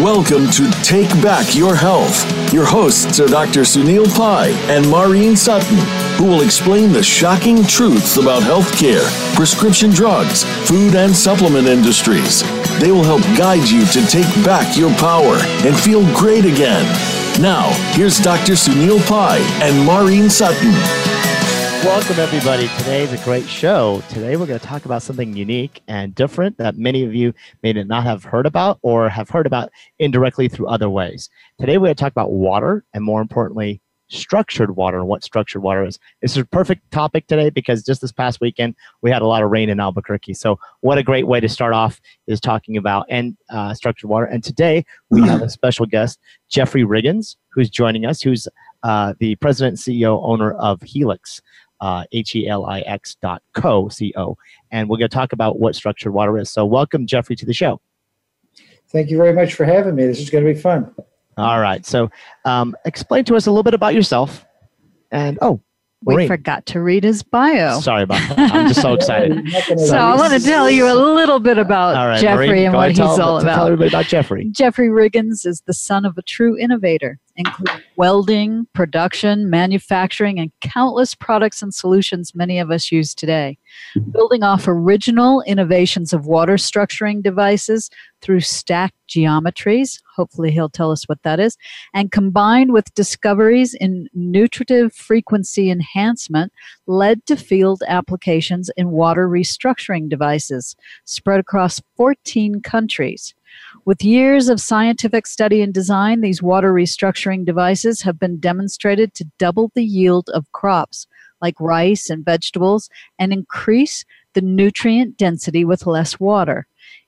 Welcome to Take Back Your Health. Your hosts are Dr. Sunil Pai and Maureen Sutton, who will explain the shocking truths about healthcare, prescription drugs, food and supplement industries. They will help guide you to take back your power and feel great again. Now, here's Dr. Sunil Pai and Maureen Sutton. Welcome, everybody. Today is a great show. Today, we're going to talk about something unique and different that many of you may not have heard about or have heard about indirectly through other ways. Today, we're going to talk about water and, more importantly, structured water and what structured water is. This is a perfect topic today because just this past weekend, we had a lot of rain in Albuquerque. So, what a great way to start off is talking about and uh, structured water. And today, we have a special guest, Jeffrey Riggins, who's joining us, who's uh, the president, and CEO, owner of Helix uh, H-E-L-I-X dot co, C-O. And we're going to talk about what structured water is. So welcome, Jeffrey, to the show. Thank you very much for having me. This is going to be fun. All right. So um, explain to us a little bit about yourself. And, oh, we Maureen. forgot to read his bio. Sorry about that. I'm just so excited. so I want to tell you a little bit about right, Jeffrey Maureen, and what he's tell, all about. Tell everybody about Jeffrey. Jeffrey Riggins is the son of a true innovator, including welding, production, manufacturing, and countless products and solutions many of us use today. Building off original innovations of water structuring devices through stacked geometries, hopefully he'll tell us what that is, and combined with discoveries in nutritive frequency enhancement, led to field applications in water restructuring devices spread across 14 countries. With years of scientific study and design, these water restructuring devices have been demonstrated to double the yield of crops like rice and vegetables and increase the nutrient density with less water.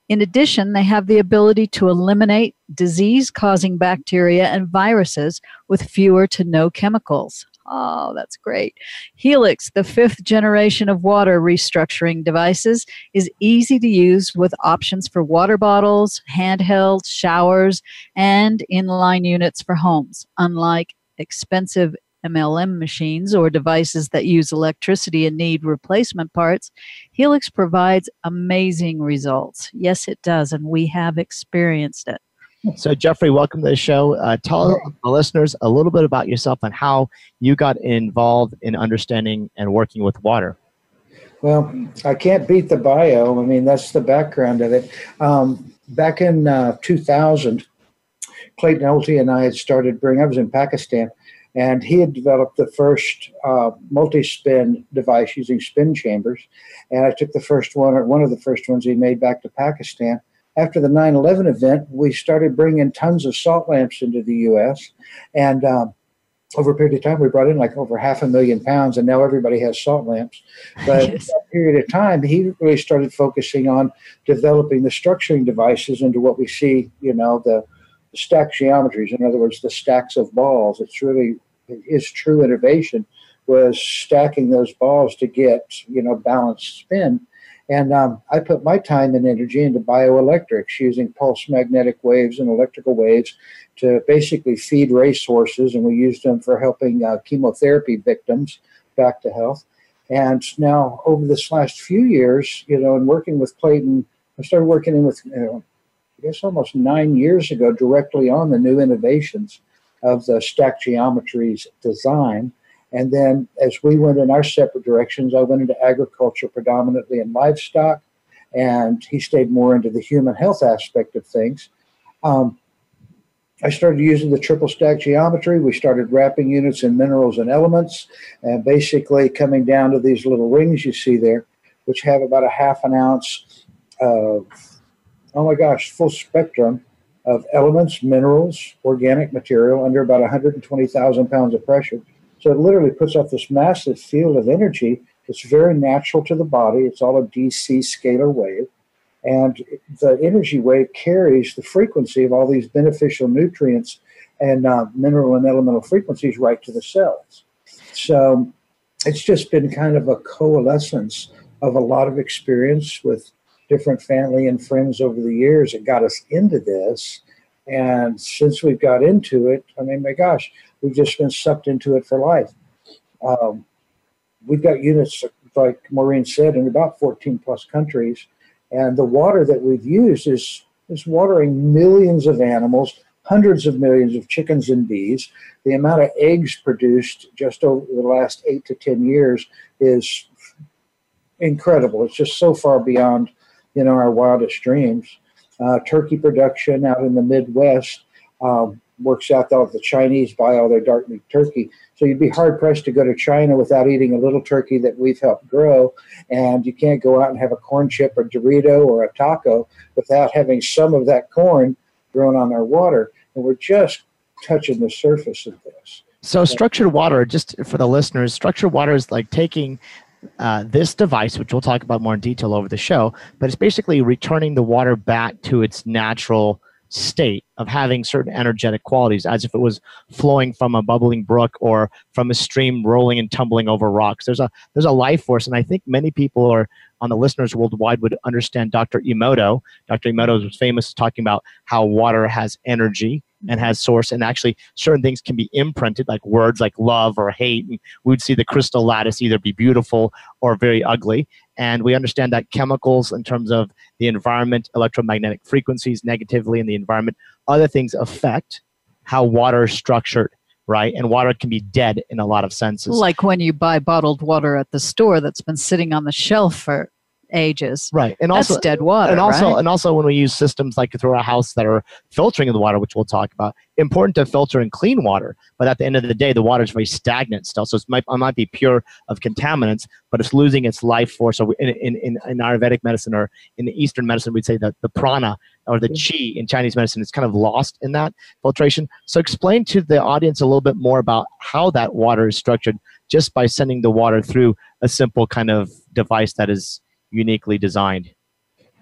In addition, they have the ability to eliminate disease causing bacteria and viruses with fewer to no chemicals. Oh, that's great. Helix, the fifth generation of water restructuring devices, is easy to use with options for water bottles, handheld showers, and inline units for homes. Unlike expensive MLM machines or devices that use electricity and need replacement parts, Helix provides amazing results. Yes, it does, and we have experienced it. So, Jeffrey, welcome to the show. Uh, tell the listeners a little bit about yourself and how you got involved in understanding and working with water. Well, I can't beat the bio. I mean, that's the background of it. Um, back in uh, 2000, Clayton Nolte and I had started bringing, I was in Pakistan, and he had developed the first uh, multi-spin device using spin chambers. And I took the first one, or one of the first ones he made back to Pakistan. After the 9/11 event, we started bringing tons of salt lamps into the U.S. and um, over a period of time, we brought in like over half a million pounds, and now everybody has salt lamps. But yes. that period of time, he really started focusing on developing the structuring devices into what we see, you know, the stack geometries. In other words, the stacks of balls. It's really his true innovation was stacking those balls to get you know balanced spin. And um, I put my time and energy into bioelectrics, using pulse magnetic waves and electrical waves to basically feed racehorses, and we used them for helping uh, chemotherapy victims back to health. And now, over this last few years, you know, and working with Clayton, I started working in with you know, guess almost nine years ago, directly on the new innovations of the stack geometries design. And then as we went in our separate directions, I went into agriculture predominantly in livestock, and he stayed more into the human health aspect of things. Um, I started using the triple stack geometry. We started wrapping units in minerals and elements, and basically coming down to these little rings you see there, which have about a half an ounce of oh my gosh, full spectrum of elements, minerals, organic material under about 120,000 pounds of pressure. So it literally puts off this massive field of energy. It's very natural to the body. It's all a DC scalar wave. And the energy wave carries the frequency of all these beneficial nutrients and uh, mineral and elemental frequencies right to the cells. So it's just been kind of a coalescence of a lot of experience with different family and friends over the years that got us into this. And since we've got into it, I mean, my gosh, we've just been sucked into it for life. Um, we've got units, like Maureen said, in about 14 plus countries. And the water that we've used is is watering millions of animals, hundreds of millions of chickens and bees. The amount of eggs produced just over the last eight to 10 years is incredible. It's just so far beyond, you know, our wildest dreams. Uh, turkey production out in the Midwest um, works out that the Chinese buy all their dark meat turkey. So you'd be hard pressed to go to China without eating a little turkey that we've helped grow. And you can't go out and have a corn chip or Dorito or a taco without having some of that corn grown on our water. And we're just touching the surface of this. So, structured water, just for the listeners, structured water is like taking uh, this device, which we'll talk about more in detail over the show, but it's basically returning the water back to its natural state of having certain energetic qualities as if it was flowing from a bubbling brook or from a stream rolling and tumbling over rocks. There's a there's a life force and i think many people are on the listeners worldwide would understand dr emoto. Dr emoto was famous talking about how water has energy and mm-hmm. has source and actually certain things can be imprinted like words like love or hate and we'd see the crystal lattice either be beautiful or very ugly. And we understand that chemicals in terms of the environment electromagnetic frequencies negatively in the environment other things affect how water is structured right? And water can be dead in a lot of senses. Like when you buy bottled water at the store that's been sitting on the shelf for ages. Right, and also That's dead water. And also, right? and also, when we use systems like through our house that are filtering the water, which we'll talk about, important to filter and clean water. But at the end of the day, the water is very stagnant still, so it might, it might be pure of contaminants, but it's losing its life force. So in in in, in Ayurvedic medicine or in the Eastern medicine, we'd say that the prana or the mm-hmm. chi in Chinese medicine is kind of lost in that filtration. So explain to the audience a little bit more about how that water is structured just by sending the water through a simple kind of device that is uniquely designed?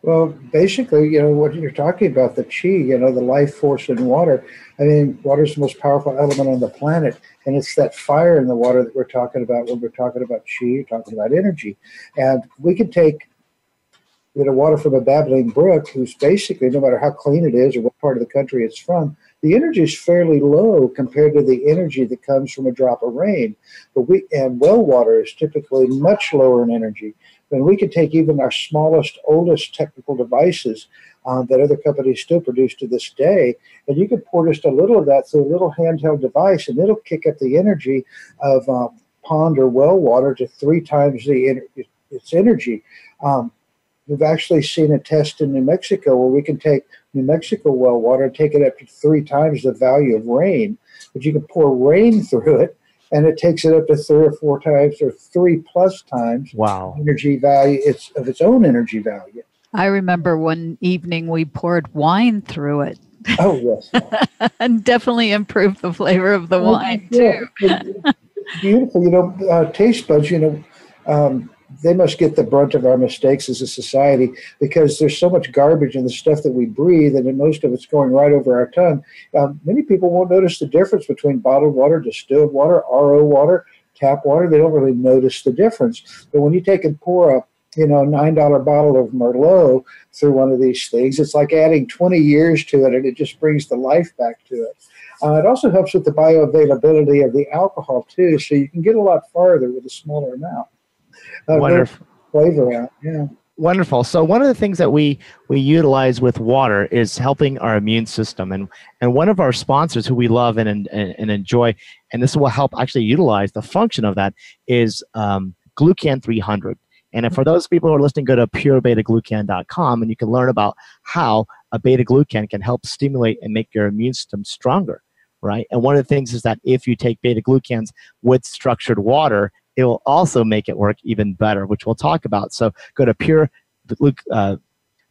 Well, basically, you know, what you're talking about, the chi, you know, the life force in water. I mean, water is the most powerful element on the planet. And it's that fire in the water that we're talking about when we're talking about chi, we're talking about energy. And we can take, you know, water from a babbling brook, who's basically, no matter how clean it is or what part of the country it's from, the energy is fairly low compared to the energy that comes from a drop of rain. But we and well water is typically much lower in energy then we could take even our smallest, oldest technical devices um, that other companies still produce to this day, and you could pour just a little of that through a little handheld device, and it'll kick up the energy of um, pond or well water to three times the its energy. Um, we've actually seen a test in New Mexico where we can take New Mexico well water and take it up to three times the value of rain, but you can pour rain through it and it takes it up to three or four times or three plus times wow. energy value it's of its own energy value. I remember one evening we poured wine through it. Oh yes. And definitely improved the flavor of the oh, wine too. Beautiful you know uh, taste buds you know um, they must get the brunt of our mistakes as a society because there's so much garbage in the stuff that we breathe, and most of it's going right over our tongue. Um, many people won't notice the difference between bottled water, distilled water, RO water, tap water. They don't really notice the difference. But when you take and pour a you know nine dollar bottle of Merlot through one of these things, it's like adding 20 years to it, and it just brings the life back to it. Uh, it also helps with the bioavailability of the alcohol too, so you can get a lot farther with a smaller amount Wonderful. flavor out. Yeah. Wonderful. So one of the things that we we utilize with water is helping our immune system, and and one of our sponsors who we love and and, and enjoy, and this will help actually utilize the function of that is um, Glucan 300. And for those people who are listening, go to purebetaglucan.com and you can learn about how a beta glucan can help stimulate and make your immune system stronger, right? And one of the things is that if you take beta glucans with structured water, it will also make it work even better, which we'll talk about. So go to pure, uh,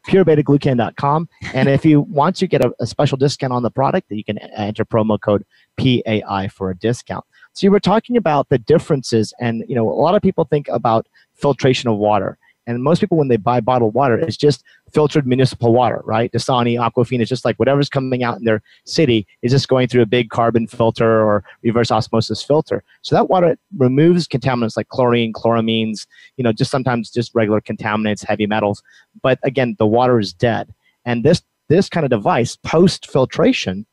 purebetaglucan.com. And if you want to get a, a, special discount on the product, you can enter promo code PAI for a discount. So you were talking about the differences, and you know a lot of people think about filtration of water. And most people, when they buy bottled water, it's just filtered municipal water, right? Dasani, Aquafina, it's just like whatever's coming out in their city is just going through a big carbon filter or reverse osmosis filter. So that water removes contaminants like chlorine, chloramines, you know, just sometimes just regular contaminants, heavy metals. But again, the water is dead. And this this kind of device, post filtration,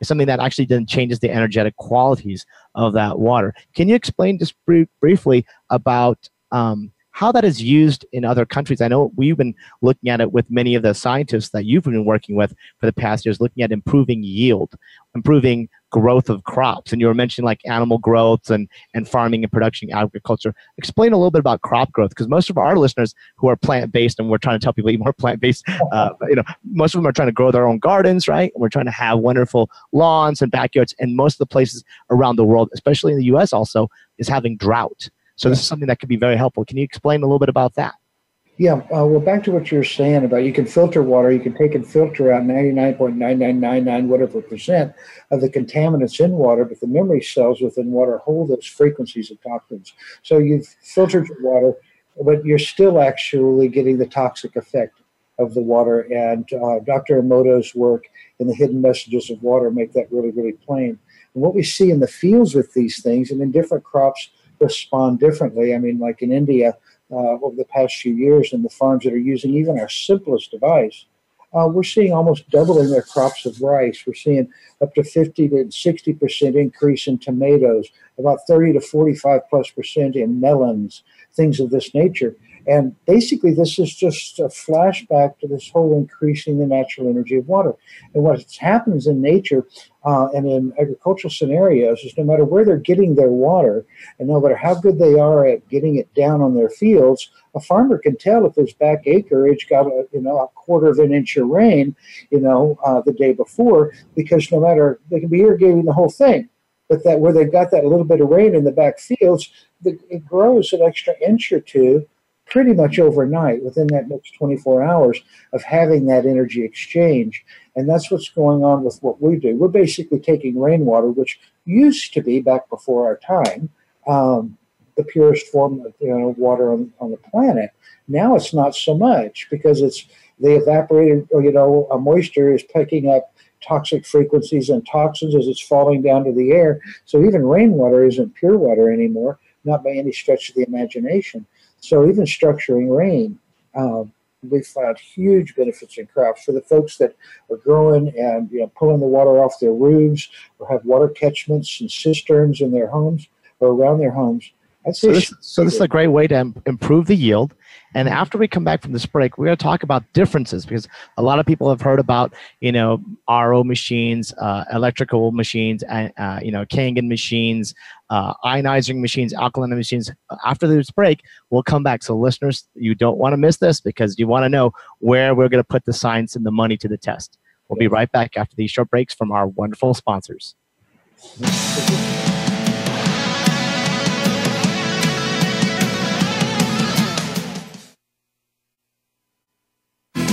is something that actually then changes the energetic qualities of that water. Can you explain just briefly about um, how that is used in other countries. I know we've been looking at it with many of the scientists that you've been working with for the past years, looking at improving yield, improving growth of crops. And you were mentioning like animal growth and, and farming and production agriculture. Explain a little bit about crop growth because most of our listeners who are plant based, and we're trying to tell people eat more plant based, uh, you know, most of them are trying to grow their own gardens, right? And we're trying to have wonderful lawns and backyards. And most of the places around the world, especially in the US also, is having drought. So this is something that could be very helpful. Can you explain a little bit about that? Yeah, uh, well, back to what you were saying about you can filter water, you can take and filter out 99.9999 whatever percent of the contaminants in water, but the memory cells within water hold those frequencies of toxins. So you've filtered your water, but you're still actually getting the toxic effect of the water. And uh, Dr. Emoto's work in the hidden messages of water make that really, really plain. And what we see in the fields with these things, and in different crops respond differently. I mean, like in India, uh, over the past few years and the farms that are using even our simplest device, uh, we're seeing almost doubling their crops of rice. We're seeing up to 50 to 60 percent increase in tomatoes, about 30 to 45 plus percent in melons, things of this nature. And basically, this is just a flashback to this whole increasing the natural energy of water. And what happens in nature uh, and in agricultural scenarios is no matter where they're getting their water, and no matter how good they are at getting it down on their fields, a farmer can tell if his back acreage got a you know a quarter of an inch of rain, you know, uh, the day before, because no matter they can be irrigating the whole thing, but that where they've got that little bit of rain in the back fields, the, it grows an extra inch or two pretty much overnight within that next 24 hours of having that energy exchange. And that's what's going on with what we do. We're basically taking rainwater, which used to be back before our time, um, the purest form of you know, water on, on the planet. Now it's not so much because it's the evaporated, or, you know, moisture is picking up toxic frequencies and toxins as it's falling down to the air. So even rainwater isn't pure water anymore, not by any stretch of the imagination. So even structuring rain, um, we found huge benefits in crops for the folks that are growing and you know pulling the water off their roofs or have water catchments and cisterns in their homes or around their homes. So this, so this is a great way to improve the yield and after we come back from this break, we're going to talk about differences because a lot of people have heard about, you know, RO machines, uh, electrical machines, and, uh, you know, Kangen machines, uh, ionizing machines, alkaline machines. After this break, we'll come back. So, listeners, you don't want to miss this because you want to know where we're going to put the science and the money to the test. We'll be right back after these short breaks from our wonderful sponsors.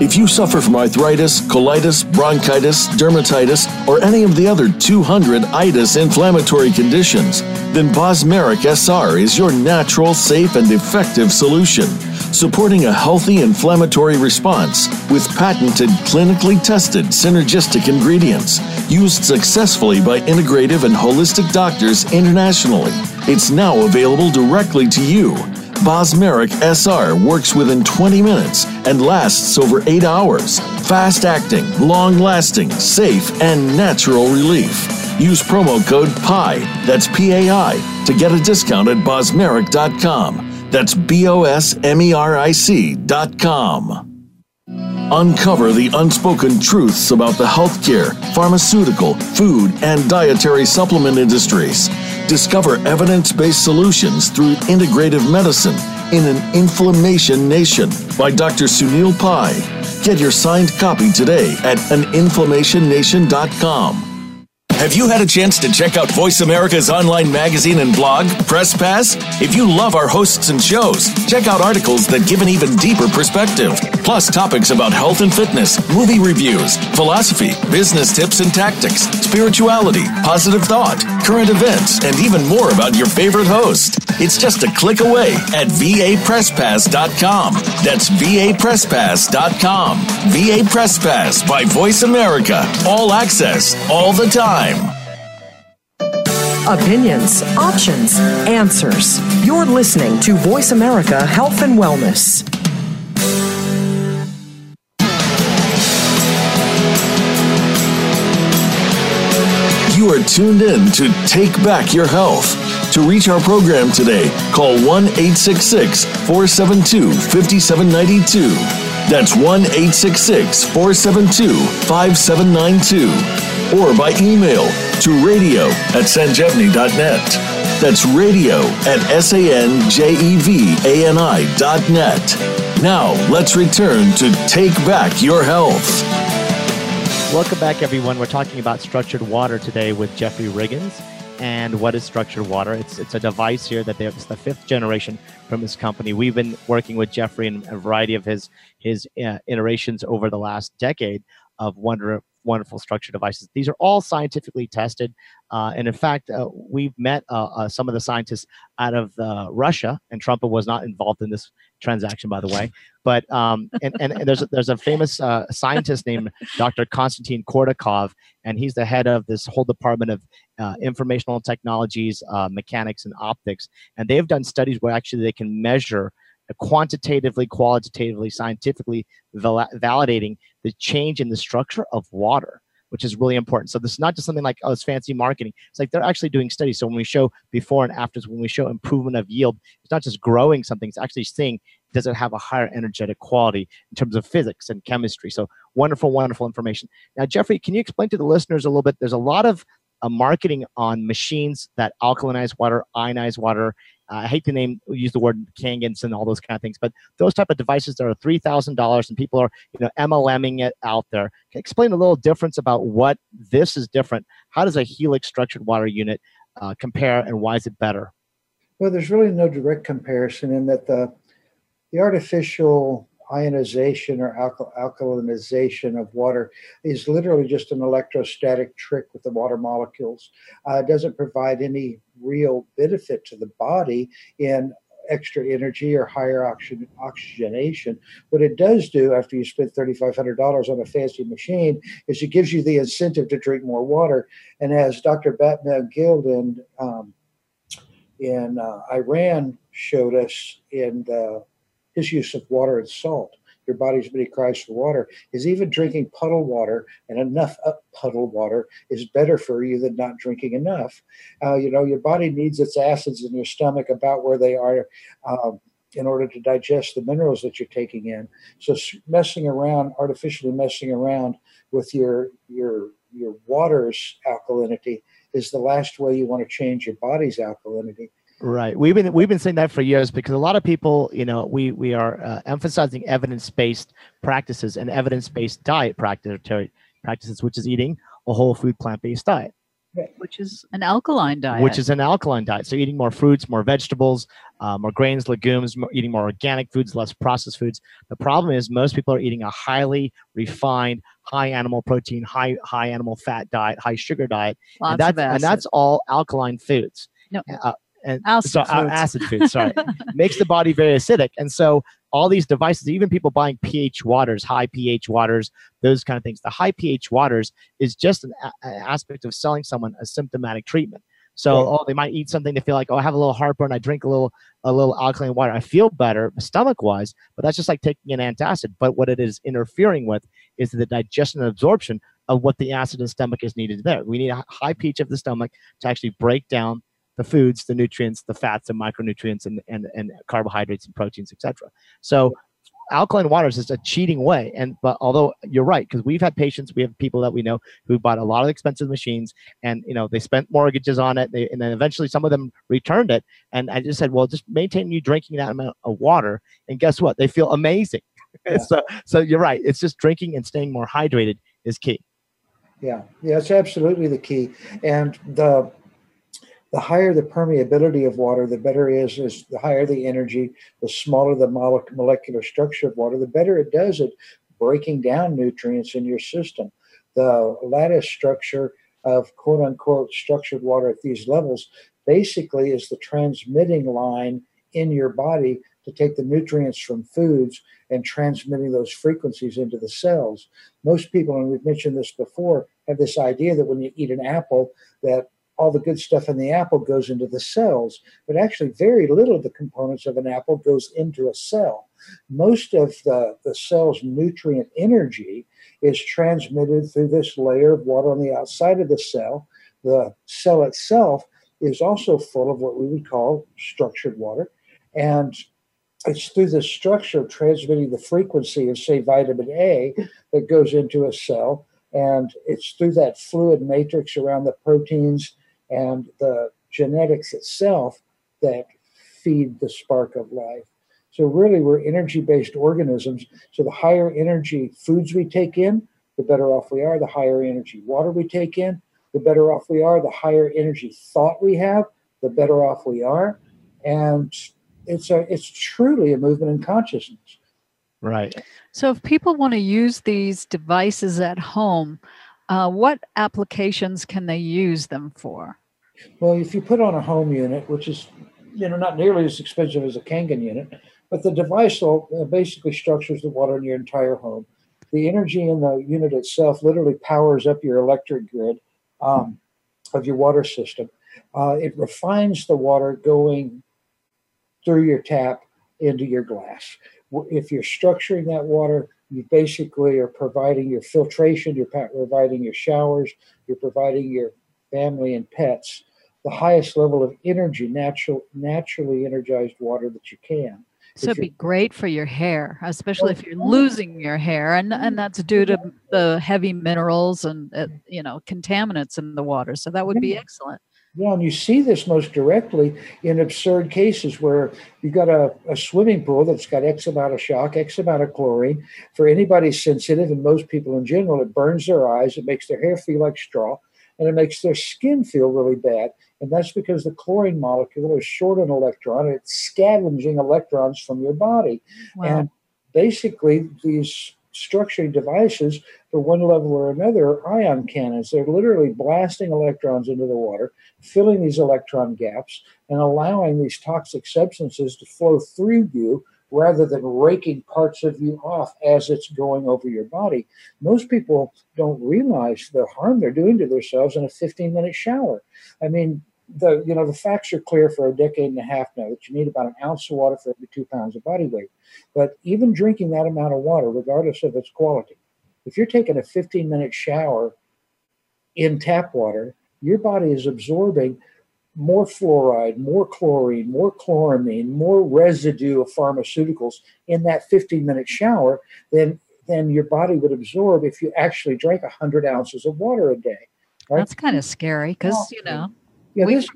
If you suffer from arthritis, colitis, bronchitis, dermatitis, or any of the other 200 itis inflammatory conditions, then Bosmeric SR is your natural, safe, and effective solution supporting a healthy inflammatory response with patented, clinically tested synergistic ingredients used successfully by integrative and holistic doctors internationally. It's now available directly to you. Bosmeric SR works within 20 minutes and lasts over 8 hours. Fast acting, long lasting, safe, and natural relief. Use promo code PI, that's P A I, to get a discount at bosmeric.com. That's B O S M E R I C dot com. Uncover the unspoken truths about the healthcare, pharmaceutical, food, and dietary supplement industries. Discover evidence based solutions through integrative medicine in an inflammation nation by Dr. Sunil Pai. Get your signed copy today at aninflammationnation.com. Have you had a chance to check out Voice America's online magazine and blog, Press Pass? If you love our hosts and shows, check out articles that give an even deeper perspective, plus topics about health and fitness, movie reviews, philosophy, business tips and tactics, spirituality, positive thought, current events, and even more about your favorite host. It's just a click away at vapresspass.com. That's vapresspass.com. VA Press Pass by Voice America. All access, all the time time. Opinions, options, answers. You're listening to Voice America Health and Wellness. Are tuned in to Take Back Your Health. To reach our program today, call 1 866 472 5792. That's 1 866 472 5792. Or by email to radio at sanjevani.net. That's radio at S-A-N-J-E-V-A-N-I dot net. Now, let's return to Take Back Your Health. Welcome back, everyone. We're talking about structured water today with Jeffrey Riggins. And what is structured water? It's it's a device here that it's the fifth generation from his company. We've been working with Jeffrey in a variety of his his uh, iterations over the last decade of wonder wonderful structured devices. These are all scientifically tested. Uh, and in fact, uh, we've met uh, uh some of the scientists out of uh, Russia, and Trump was not involved in this transaction, by the way. But um, and, and, and, there's a, there's a famous uh, scientist named Dr. Konstantin Korotkov, and he's the head of this whole department of informational technologies, mechanics, and optics. And they've done studies where actually they can measure quantitatively, qualitatively, scientifically val- validating the change in the structure of water, which is really important. So this is not just something like, oh, it's fancy marketing. It's like they're actually doing studies. So when we show before and afters, when we show improvement of yield, it's not just growing something, it's actually seeing does it have a higher energetic quality in terms of physics and chemistry. So wonderful, wonderful information. Now, Jeffrey, can you explain to the listeners a little bit? There's a lot of uh, marketing on machines that alkalinize water, ionize water, I hate to name use the word Kangens and all those kind of things, but those type of devices that are three thousand dollars and people are you know MLMing it out there. explain a little difference about what this is different. How does a Helix structured water unit uh, compare, and why is it better? Well, there's really no direct comparison in that the the artificial ionization or alkal- alkalinization of water is literally just an electrostatic trick with the water molecules. Uh, it doesn't provide any real benefit to the body in extra energy or higher oxygen, oxygenation. What it does do after you spend $3,500 on a fancy machine is it gives you the incentive to drink more water. And as Dr. Batmanghelidj in, um, in uh, Iran showed us in the his use of water and salt. Your body's many cries for water is even drinking puddle water and enough up puddle water is better for you than not drinking enough. Uh, you know, your body needs its acids in your stomach about where they are. Um, in order to digest the minerals that you're taking in. So messing around, artificially messing around with your your your water's alkalinity is the last way you want to change your body's alkalinity. Right. We've been we've been saying that for years because a lot of people, you know, we we are uh, emphasizing evidence-based practices and evidence-based diet practice, practices, which is eating a whole food plant-based diet, which is an alkaline diet. Which is an alkaline diet. So eating more fruits, more vegetables, uh, more grains, legumes, more, eating more organic foods, less processed foods. The problem is most people are eating a highly refined, high animal protein, high high animal fat diet, high sugar diet, Lots and that's and that's all alkaline foods. No. Uh, and acid so, uh, foods. acid food, sorry, makes the body very acidic. And so all these devices, even people buying pH waters, high pH waters, those kind of things, the high pH waters is just an, a- an aspect of selling someone a symptomatic treatment. So, Yeah. oh, they might eat something. They feel like, oh, I have a little heartburn. I drink a little, a little alkaline water. I feel better stomach wise, but that's just like taking an antacid. But what it is interfering with is the digestion and absorption of what the acid in the stomach is needed there. We need a high pH of the stomach to actually break down the foods, the nutrients, the fats, the micronutrients, and and, and carbohydrates and proteins, etc. So alkaline waters is just a cheating way and but although you're right because we've had patients we have people that we know who bought a lot of expensive machines and you know they spent mortgages on it they, and then eventually some of them returned it and i just said well just maintain you drinking that amount of water and guess what they feel amazing Yeah. so so you're right it's just drinking and staying more hydrated is key Yeah, yeah, it's absolutely the key. And the the higher the permeability of water, the better it is. Is the higher the energy, the smaller the molecular structure of water, the better it does at breaking down nutrients in your system. The lattice structure of quote unquote structured water at these levels basically is the transmitting line in your body to take the nutrients from foods and transmitting those frequencies into the cells. Most people, and we've mentioned this before, have this idea that when you eat an apple, that all the good stuff in the apple goes into the cells, but actually very little of the components of an apple goes into a cell. Most of the, the cell's nutrient energy is transmitted through this layer of water on the outside of the cell the cell itself is also full of what we would call structured water. And it's through the structure transmitting the frequency of, say, vitamin A that goes into a cell. And it's through that fluid matrix around the proteins and the genetics itself that feed the spark of life. So, really, we're energy based organisms. So, the higher energy foods we take in, the better off we are. The higher energy water we take in, the better off we are. The higher energy thought we have, the better off we are. And it's a it's truly a movement in consciousness. Right. So, if people want to use these devices at home, uh, what applications can they use them for? Well, if you put on a home unit, which is you know not nearly as expensive as a Kangen unit, but the device uh, basically structures the water in your entire home. The energy in the unit itself literally powers up your electric grid um, of your water system. Uh, it refines the water going through your tap into your glass. If you're structuring that water, you basically are providing your filtration, you're providing your showers, you're providing your family and pets the highest level of energy, natural, naturally energized water that you can. So it'd be great for your hair, especially if you're losing your hair, and and that's due to the heavy minerals and uh, you know contaminants in the water. So that would be excellent. Yeah, and you see this most directly in absurd cases where you've got a, a swimming pool that's got X amount of shock, X amount of chlorine. For anybody sensitive, and most people in general, it burns their eyes, it makes their hair feel like straw, and it makes their skin feel really bad. And that's because the chlorine molecule is short an electron, and it's scavenging electrons from your body. Wow. And basically, these structuring devices, for one level or another, are ion cannons. They're literally blasting electrons into the water, filling these electron gaps, and allowing these toxic substances to flow through you rather than raking parts of you off as it's going over your body. Most people don't realize the harm they're doing to themselves in a 15 minute shower. I mean, the you know the facts are clear for a decade and a half now that you need about an ounce of water for every two pounds of body weight. But even drinking that amount of water, regardless of its quality, if you're taking a 15 minute shower in tap water, your body is absorbing more fluoride, more chlorine, more chloramine, more residue of pharmaceuticals in that 15 minute shower than than your body would absorb if you actually drank 100 ounces of water a day. Right? That's kind of scary because, you know, yeah, we,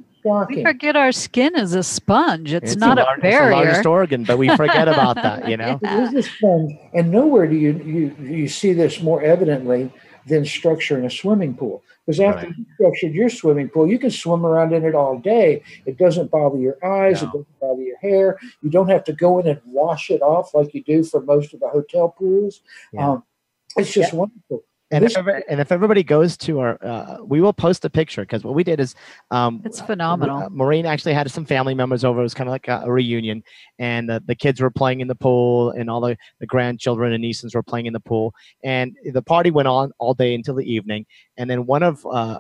we forget our skin is a sponge. It's, it's not a, a barrier. It's the largest organ, but we forget about that. You know, it is a sponge, and nowhere do you you you see this more evidently than structuring a swimming pool. Because after right. you structured your swimming pool, you can swim around in it all day. It doesn't bother your eyes. No. It doesn't bother your hair. You don't have to go in and wash it off like you do for most of the hotel pools. Yeah. Um, it's just yeah. wonderful. And if, and if everybody goes to our, uh, we will post a picture because what we did is, um, it's phenomenal. Uh, Maureen actually had some family members over. It was kind of like a, a reunion, and uh, the kids were playing in the pool, and all the, the grandchildren and nieces were playing in the pool, and the party went on all day until the evening. And then one of uh,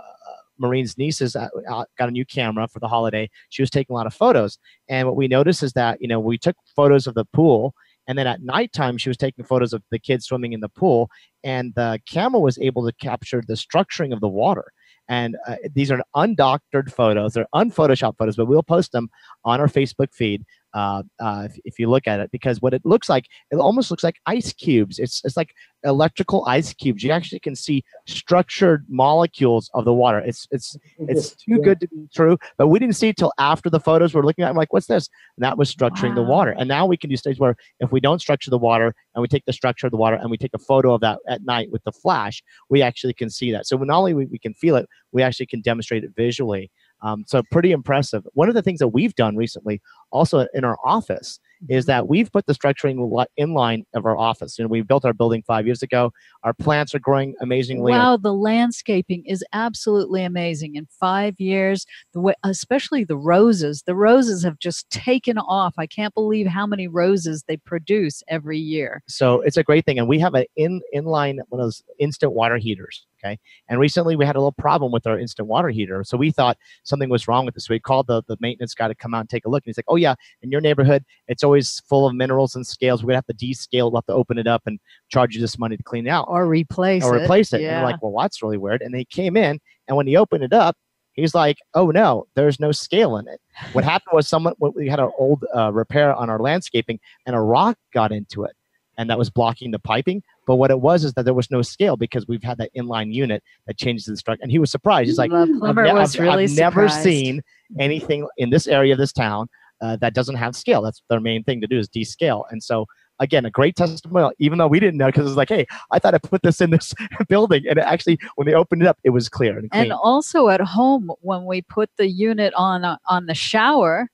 Maureen's nieces uh, uh, got a new camera for the holiday. She was taking a lot of photos, and what we noticed is that you know we took photos of the pool and then at nighttime, she was taking photos of the kids swimming in the pool, and the camera was able to capture the structuring of the water. And uh, these are undoctored photos. They're unphotoshopped photos, but we'll post them on our Facebook feed uh, uh, if, if, you look at it, because what it looks like, it almost looks like ice cubes. It's, it's like electrical ice cubes. You actually can see structured molecules of the water. It's it's it's too good to be true. But we didn't see it till after the photos we're looking at. I'm like, what's this? And that was structuring wow. the water. And now we can do stages where if we don't structure the water and we take the structure of the water and we take a photo of that at night with the flash, we actually can see that. So not only we, we can feel it, we actually can demonstrate it visually. Um, so pretty impressive. One of the things that we've done recently, also in our office, is that we've put the structuring in line of our office. You know, we built our building five years ago. Our plants are growing amazingly. Wow, the landscaping is absolutely amazing. In five years, the way, especially the roses, the roses have just taken off. I can't believe how many roses they produce every year. So it's a great thing, and we have an in inline one of those instant water heaters. Okay. And recently we had a little problem with our instant water heater. So we thought something was wrong with this. So we called the, the maintenance guy to come out and take a look. And he's like, oh, yeah, in your neighborhood, it's always full of minerals and scales. We're going to have to descale. We'll have to open it up and charge you this money to clean it out. Or replace or it. replace it. Yeah. And we're like, well, that's really weird. And they came in, and when he opened it up, He's like, oh no, there's no scale in it. What happened was someone we had an old uh, repair on our landscaping, and a rock got into it, and that was blocking the piping. But what it was is that there was no scale because we've had that inline unit that changes the structure. And he was surprised. He's like, I've, was I've- really I've never seen anything in this area of this town uh, that doesn't have scale. That's their main thing to do is descale. And so again, a great testimonial, even though we didn't know because it's like, hey, I thought I put this in this building, and it actually when they opened it up, it was clear and clean. And also at home, when we put the unit on uh, on the shower,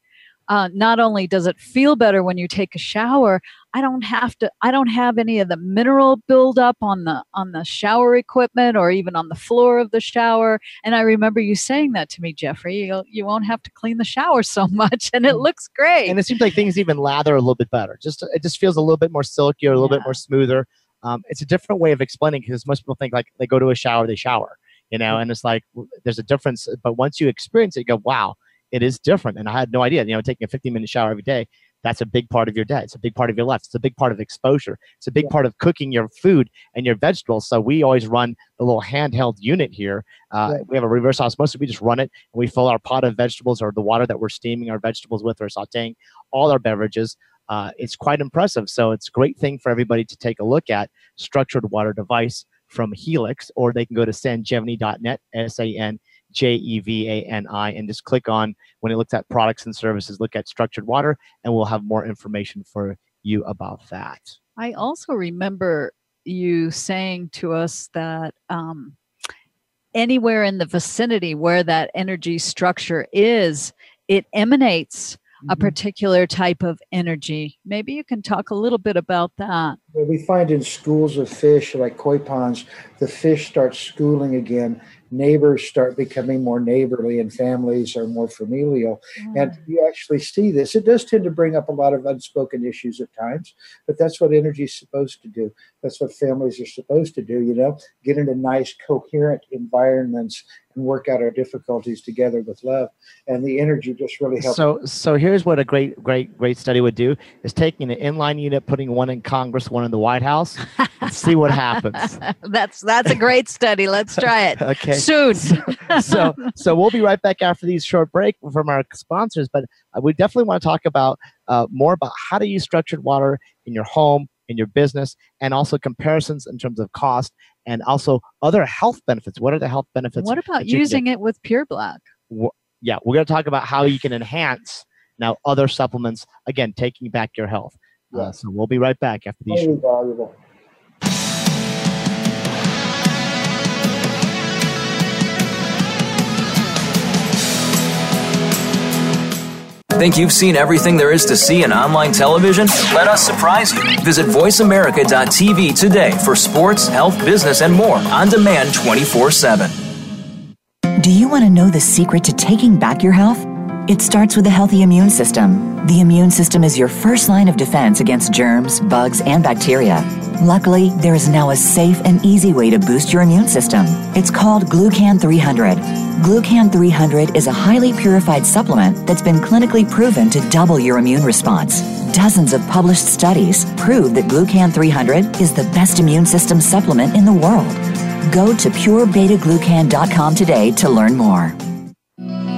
uh, not only does it feel better when you take a shower, I don't have to. I don't have any of the mineral buildup on the on the shower equipment or even on the floor of the shower. And I remember you saying that to me, Jeffrey. You you won't have to clean the shower so much, and it looks great. and it seems like things even lather a little bit better. Just it just feels a little bit more silky or a little bit more smoother. Um, it's a different way of explaining because most people think like they go to a shower, they shower, you know, and it's like there's a difference. But once you experience it, you go, wow, it is different. And I had no idea. You know, taking a 15 minute shower every day. That's a big part of your day. It's a big part of your life. It's a big part of exposure. It's a big part of cooking your food and your vegetables. So we always run the little handheld unit here. Uh, Right. We have a reverse osmosis. We just run it and we fill our pot of vegetables or the water that we're steaming our vegetables with or sauteing all our beverages. Uh, it's quite impressive. So it's a great thing for everybody to take a look at structured water device from Helix, or they can go to sanjevani.net, S A N J E V A N I, and just click on when it looks at products and services, look at structured water, and we'll have more information for you about that. I also remember you saying to us that um, anywhere in the vicinity where that energy structure is, it emanates a Mhm. particular type of energy. Maybe you can talk a little bit about that. Well, we find in schools of fish, like koi ponds, the fish start schooling again. Neighbors start becoming more neighborly, and families are more familial. And mm. you actually see this. It does tend to bring up a lot of unspoken issues at times, but that's what energy is supposed to do. That's what families are supposed to do, you know, get into nice, coherent environments and work out our difficulties together with love. And the energy just really helps. So, so here's what a great, great, great study would do: is taking an inline unit, putting one in Congress, one in the White House, and see what happens. that's that's a great study. Let's try it Okay. soon. so so we'll be right back after these short break from our sponsors but uh, we definitely want to talk about uh, more about how to use structured water in your home in your business and also comparisons in terms of cost and also other health benefits what are the health benefits what about that you can using it with Pure Black? yeah we're going to talk about how you can enhance now other supplements again taking back your health uh, Yeah. so we'll be right back after these Highly Think you've seen everything there is to see in online television? Let us surprise you. Visit VoiceAmerica.tv today for sports, health, business, and more on demand 24 7. Do you want to know the secret to taking back your health? It starts with a healthy immune system. The immune system is your first line of defense against germs, bugs, and bacteria. Luckily, there is now a safe and easy way to boost your immune system. It's called Glucan 300. Glucan 300 is a highly purified supplement that's been clinically proven to double your immune response. Dozens of published studies prove that Glucan 300 is the best immune system supplement in the world. Go to purebetaglucan.com today to learn more.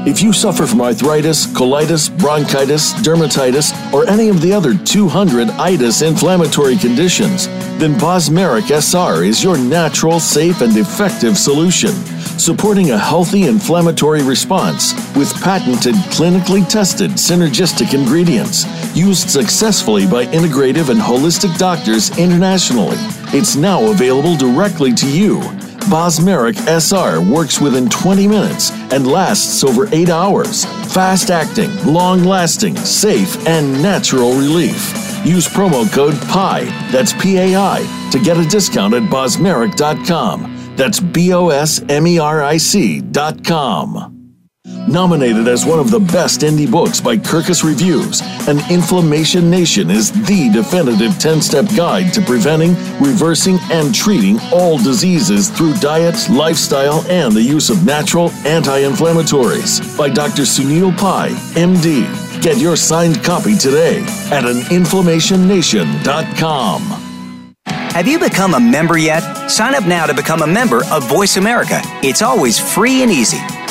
If you suffer from arthritis, colitis, bronchitis, dermatitis, or any of the other 200 itis inflammatory conditions, then Bosmeric SR is your natural, safe, and effective solution, supporting a healthy inflammatory response with patented, clinically tested synergistic ingredients used successfully by integrative and holistic doctors internationally. It's now available directly to you. Bosmeric SR works within 20 minutes and lasts over 8 hours. Fast acting, long lasting, safe, and natural relief. Use promo code PI, that's P A I, to get a discount at bosmeric.com. That's B O S M E R I C.com. Nominated as one of the best indie books by Kirkus Reviews, An Inflammation Nation is the definitive 10 step guide to preventing, reversing, and treating all diseases through diet, lifestyle, and the use of natural anti inflammatories by Dr. Sunil Pai, MD. Get your signed copy today at aninflammationnation.com. Have you become a member yet? Sign up now to become a member of Voice America. It's always free and easy.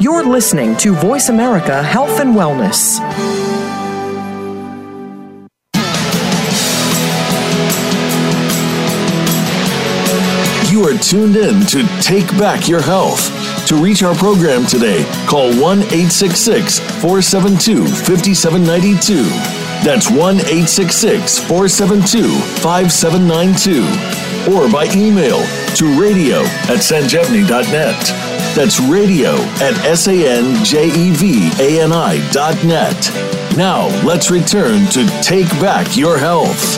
You're listening to Voice America Health and Wellness. You are tuned in to Take Back Your Health. To reach our program today, call 1 866 472 5792. That's 1 866 472 5792. Or by email to radio at sanjevani.net. That's radio at S-A-N-J-E-V-A-N-I dot net. Now, let's return to Take Back Your Health.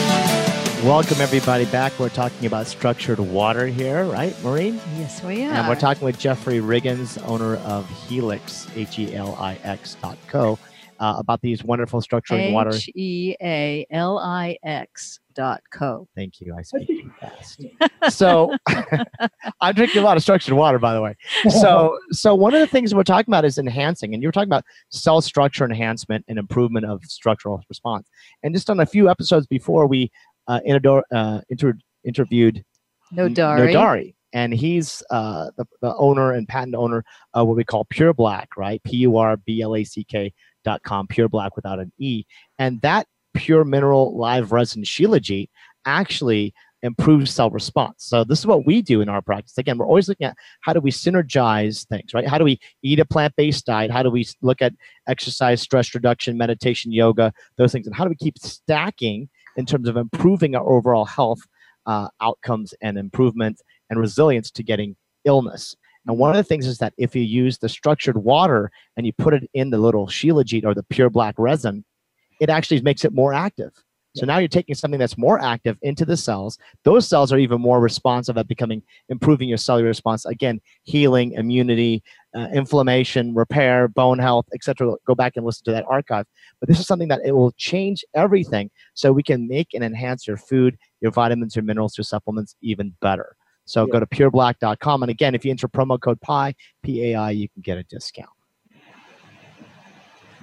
Welcome everybody back. We're talking about structured water here, right, Maureen? Yes, we are. And we're talking with Jeffrey Riggins, owner of Healix, H E L I X dot co, uh, about these wonderful structured water. H E A L I X dot co. Thank you. I speak fast. So I'm drinking a lot of structured water, by the way. So, so one of the things we're talking about is enhancing, and you were talking about cell structure enhancement and improvement of structural response. And just on a few episodes before, we uh, inter- uh, inter- interviewed Nodari. Nodari. And he's uh, the, the owner and patent owner of what we call Purblack, right? P U R B L A C K dot com, Purblack without an E. And that pure mineral live resin shilajit actually improves cell response. So this is what we do in our practice. Again, we're always looking at how do we synergize things, right? How do we eat a plant-based diet? How do we look at exercise, stress reduction, meditation, yoga, those things, and how do we keep stacking in terms of improving our overall health uh, outcomes and improvement and resilience to getting illness? And one of the things is that if you use the structured water and you put it in the little shilajit or the pure black resin, it actually makes it more active. So now you're taking something that's more active into the cells. Those cells are even more responsive at becoming improving your cellular response. Again, healing, immunity, uh, inflammation, repair, bone health, etc. Go back and listen to that archive. But this is something that it will change everything, so we can make and enhance your food, your vitamins, your minerals, your supplements even better. So Yeah. go to purblack.com, and again, if you enter promo code PI P A I, you can get a discount.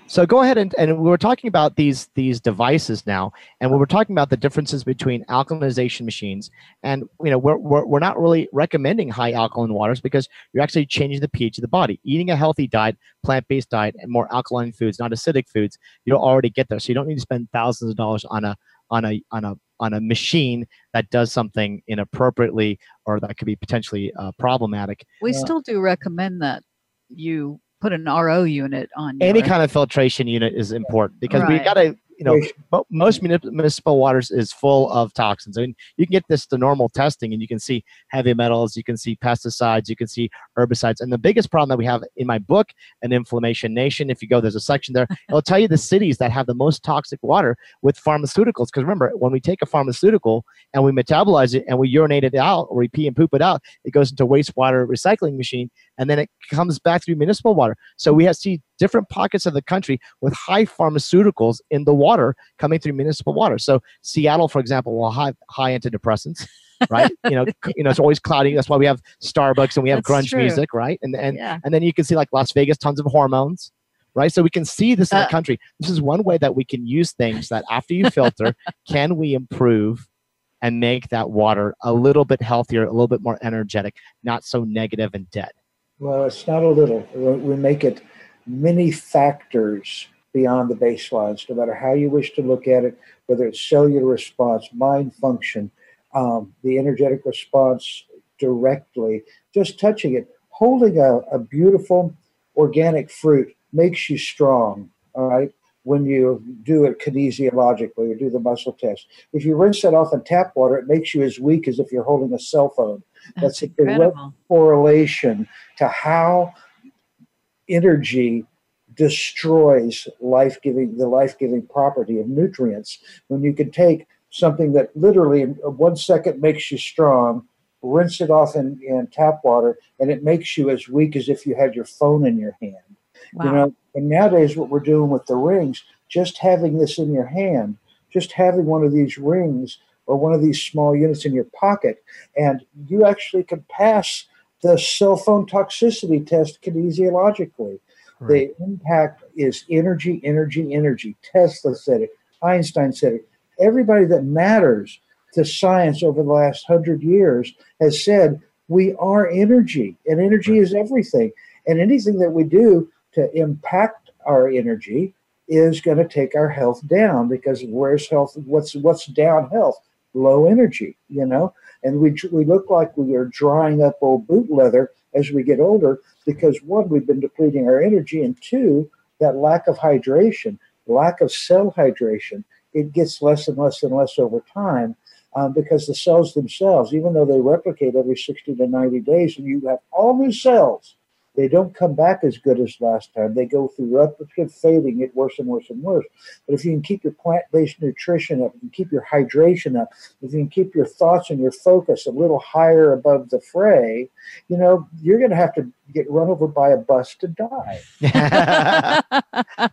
So go ahead and, and we were talking about these these devices now, and we were talking about the differences between alkalinization machines, and you know we're, we're, we're not really recommending high alkaline waters because you're actually changing the pH of the body. Eating a healthy diet, plant-based diet, and more alkaline foods, not acidic foods, you'll already get there. So you don't need to spend thousands of dollars on a on a on a on a machine that does something inappropriately or that could be potentially uh, problematic. We Yeah. still do recommend that you put an RO unit on Any kind of filtration unit is important because we got to you know mo- most municipal waters is full of toxins. I mean, you can get this to normal testing, and you can see heavy metals, you can see pesticides, you can see herbicides. And the biggest problem that we have in my book, An Inflammation Nation, if you go, there's a section there. It'll tell you the cities that have the most toxic water with pharmaceuticals. Because remember, when we take a pharmaceutical and we metabolize it and we urinate it out, or we pee and poop it out, it goes into wastewater recycling machine, and then it comes back through municipal water. So we have see different pockets of the country with high pharmaceuticals in the water coming through municipal water. So Seattle, for example, will have high antidepressants, right? you know, you know, it's always cloudy. That's why we have Starbucks and we have That's grunge true. music, right? And and Yeah. and then you can see like Las Vegas, tons of hormones. Right, so we can see this in Uh, the country. This is one way that we can use things that after you filter, can we improve and make that water a little bit healthier, a little bit more energetic, not so negative and dead. Well, it's not a little. We make it many factors beyond the baselines, no matter how you wish to look at it, whether it's cellular response, mind function, um, the energetic response directly, just touching it. Holding a, a beautiful organic fruit makes you strong, all right? When you do it kinesiologically or do the muscle test. If you rinse that off in tap water, it makes you as weak as if you're holding a cell phone. That's That's a direct correlation to how energy destroys life-giving the life-giving property of nutrients when you can take something that literally in one second makes you strong rinse it off in, in tap water and it makes you as weak as if you had your phone in your hand Wow. You know, and nowadays what we're doing with the rings, just having this in your hand, just having one of these rings or one of these small units in your pocket, and you actually can pass the cell phone toxicity test kinesiologically. Right. The impact is energy, energy, energy. Tesla said it. Einstein said it. Everybody that matters to science over the last hundred years has said we are energy, and energy is everything. And anything that we do to impact our energy is going to take our health down because where's health? What's what's down health? Low energy, you know. And we we look like we are drying up old boot leather as we get older because one, we've been depleting our energy, and two, that lack of hydration, lack of cell hydration, it gets less and less and less over time um, because the cells themselves, even though they replicate every 60 to 90 days, and you have all new cells, they don't come back as good as last time. They go through replicate fading, get worse and worse and worse. But if you can keep your plant based nutrition up, you can keep your hydration up, if you can keep your thoughts and your focus a little higher above the fray, you know, you're going to have to get run over by a bus to die.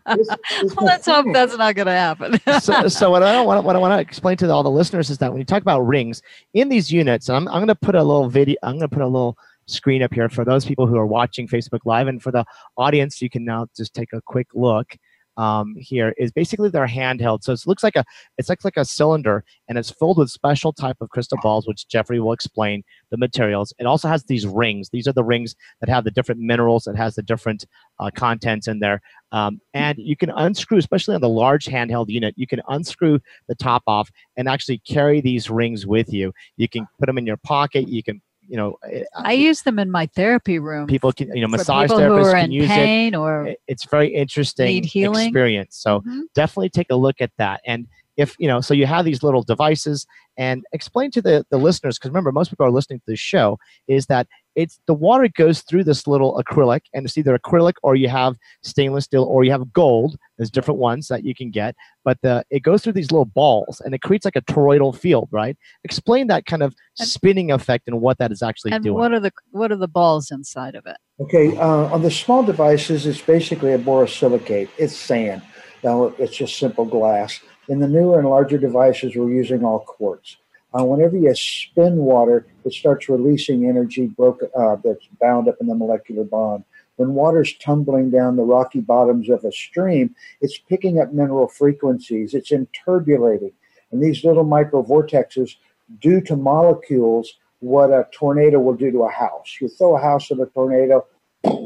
It's- it's well, let's hope that's not going to happen. so, so what I want what I want to explain to all the listeners is that when you talk about rings in these units, and I'm, I'm going to put a little video, I'm going to put a little screen up here for those people who are watching Facebook Live, and for the audience, you can now just take a quick look. Um, here is basically their handheld. So it looks like a it's like like a cylinder, and it's filled with special type of crystal balls, which Jeffrey will explain the materials. It also has these rings. These are the rings that have the different minerals. It has the different uh, contents in there. Um, and you can unscrew, especially on the large handheld unit, you can unscrew the top off and actually carry these rings with you. You can put them in your pocket. You can, you know, eh, I use them in my therapy room. people can, you know, massage therapists can use pain or it. It's very interesting experience. So Mhm. definitely take a look at that. And if you know, so you have these little devices, and explain to the the listeners because remember, most people are listening to this show is that it's the water goes through this little acrylic, and it's either acrylic or you have stainless steel or you have gold. There's different ones that you can get, but the it goes through these little balls, and it creates like a toroidal field, right? Explain that kind of And- spinning effect and what that is actually and doing. what are the what are the balls inside of it? Okay, uh, on the small devices, it's basically a borosilicate. It's sand. Now, it's just simple glass. In the newer and larger devices, we're using all quartz. Uh, whenever you spin water, it starts releasing energy uh, that's bound up in the molecular bond. When water's tumbling down the rocky bottoms of a stream, it's picking up mineral frequencies. It's interpolating. And these little microvortexes do to molecules what a tornado will do to a house. You throw a house in a tornado,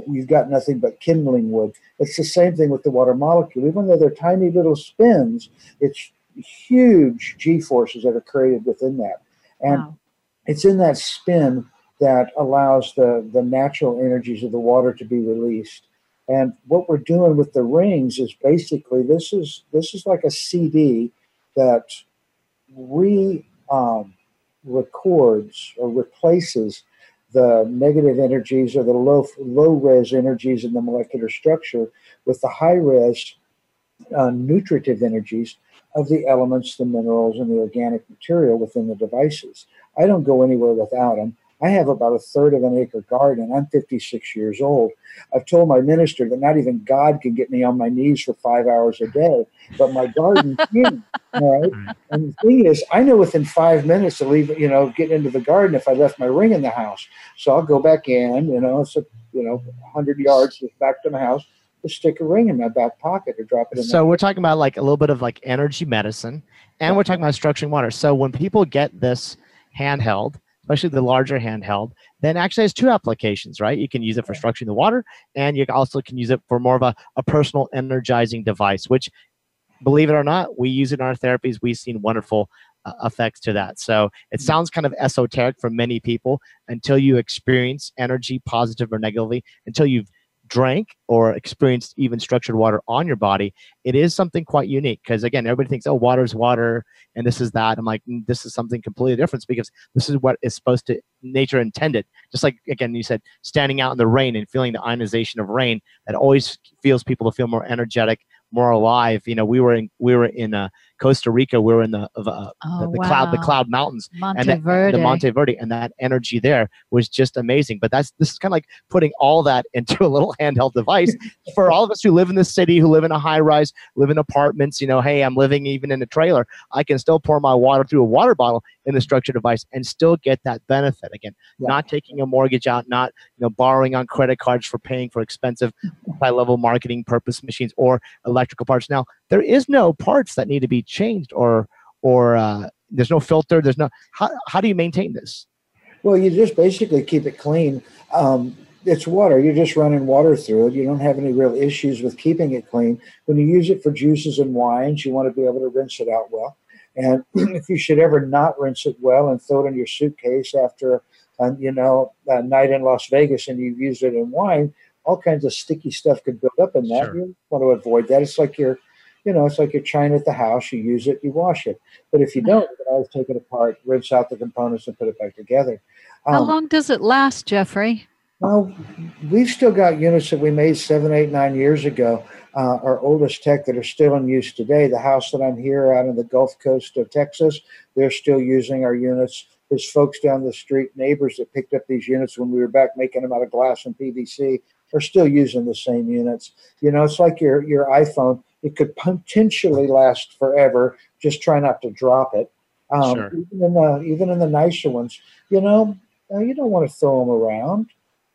you've got nothing but kindling wood. It's the same thing with the water molecule. Even though they're tiny little spins, it's huge g forces that are created within that. And Wow. it's in that spin that allows the, the natural energies of the water to be released. And what we're doing with the rings is basically this is this is like a CD that re um, records or replaces the negative energies or the low low res energies in the molecular structure with the high res uh, nutritive energies of the elements, the minerals, and the organic material within the devices. I don't go anywhere without them. I have about a third of an acre garden. I'm 56 years old. I've told my minister that not even God can get me on my knees for five hours a day, but my garden can. All right. And the thing is, I know within five minutes to leave, you know, get into the garden if I left my ring in the house. So I'll go back in, you know, it's a, you know, 100 yards back to my house, to stick a ring in my back pocket or drop it in. So we're talking about like a little bit of like energy medicine, and we're talking about structuring water. So when people get this handheld, especially the larger handheld, then actually has two applications, right? You can use it for structuring the water, and you also can use it for more of a, a personal energizing device, which believe it or not, we use it in our therapies. We've seen wonderful uh, effects to that. So it sounds kind of esoteric for many people until you experience energy, positive or negatively, until you've drank or experienced even structured water on your body, it is something quite unique. Because again, everybody thinks, oh, water is water and this is that. I'm like, "Mm, this is something completely different because this is what is supposed to nature intended. Just like again, you said, standing out in the rain and feeling the ionization of rain that always feels people to feel more energetic, more alive. You know, we were in we were in uh, Costa Rica. We were in the uh, the, Oh, the cloud the wow. cloud mountains and that- Monteverde. the Monteverde, and that energy there was just amazing. But that's this is kind of like putting all that into a little handheld device for all of us who live in the city, who live in a high rise, live in apartments. You know, hey, I'm living even in a trailer. I can still pour my water through a water bottle in the structured device and still get that benefit. Again, Yeah. not taking a mortgage out, not you know borrowing on credit cards for paying for expensive high level marketing purpose machines or electrical parts. Now there is no parts that need to be changed or or uh, there's no filter. There's no how, how do you maintain this? Well, you just basically keep it clean. Um, it's water. You're just running water through it. You don't have any real issues with keeping it clean. When you use it for juices and wines, you want to be able to rinse it out well. And if you should ever not rinse it well and throw it in your suitcase after, um, you know, a night in Las Vegas and you've used it in wine, all kinds of sticky stuff could build up in that. Sure. You want to avoid that. It's like you're, you know, it's like you're china at the house. You use it, you wash it. But if you don't, you can always take it apart, rinse out the components, and put it back together. How Um, long does it last, Jeffrey? well, we've still got units that we made seven, eight, nine years ago. Uh, our oldest tech that are still in use today. The house that I'm here out in the Gulf Coast of Texas, they're still using our units. There's folks down the street, neighbors that picked up these units when we were back making them out of glass and PVC, are still using the same units. You know, it's like your your iPhone. It could potentially last forever. Just try not to drop it. Um, Sure. Even in the even in the nicer ones, you know, uh, you don't want to throw them around.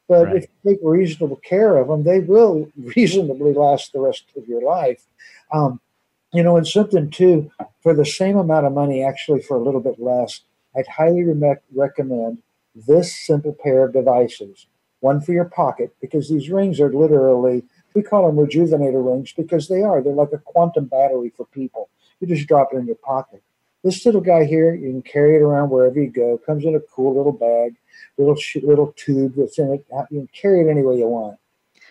But Right. if you take reasonable care of them, they will reasonably last the rest of your life. Um, you know, and something too, for the same amount of money, actually for a little bit less, I'd highly re- recommend this simple pair of devices. One for your pocket, because these rings are literally, we call them rejuvenator rings because they are. They're like a quantum battery for people. You just drop it in your pocket. This little guy here, you can carry it around wherever you go. Comes in a cool little bag, little little tube that's in it. You can carry it any way you want.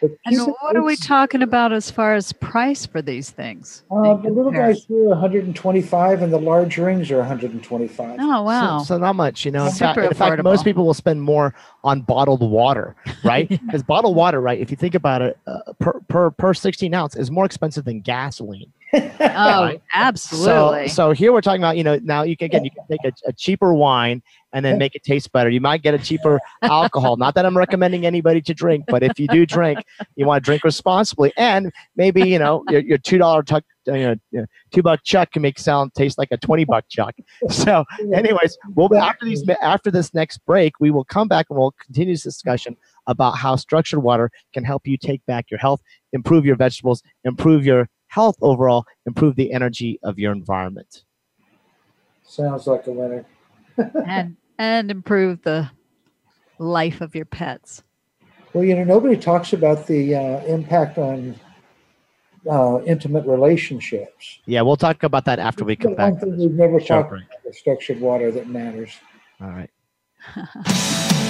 But And what are we talking about as far as price for these things? Uh, the little guys here are 125, and the large rings are 125. Oh wow! So, so not much, you know. In fact, in fact, most people will spend more on bottled water, right? Because bottled water, right? If you think about it, uh, per per per 16 ounce is more expensive than gasoline. Oh, absolutely. So, so here we're talking about, you know, now you can again you can take a, a cheaper wine and then make it taste better. You might get a cheaper alcohol. Not that I'm recommending anybody to drink, but if you do drink, you want to drink responsibly, and maybe you know your, your two dollar tuck, uh, you know, two buck chuck can make sound taste like a twenty buck chuck. So, anyways, we'll be after these after this next break, we will come back and we'll continue this discussion about how structured water can help you take back your health, improve your vegetables, improve your health overall, improve the energy of your environment. Sounds like a winner. and and improve the life of your pets. Well, you know, nobody talks about the uh, impact on uh, intimate relationships. Yeah, we'll talk about that after we come One back. thing we've never talked break. about the structured water that matters. All right.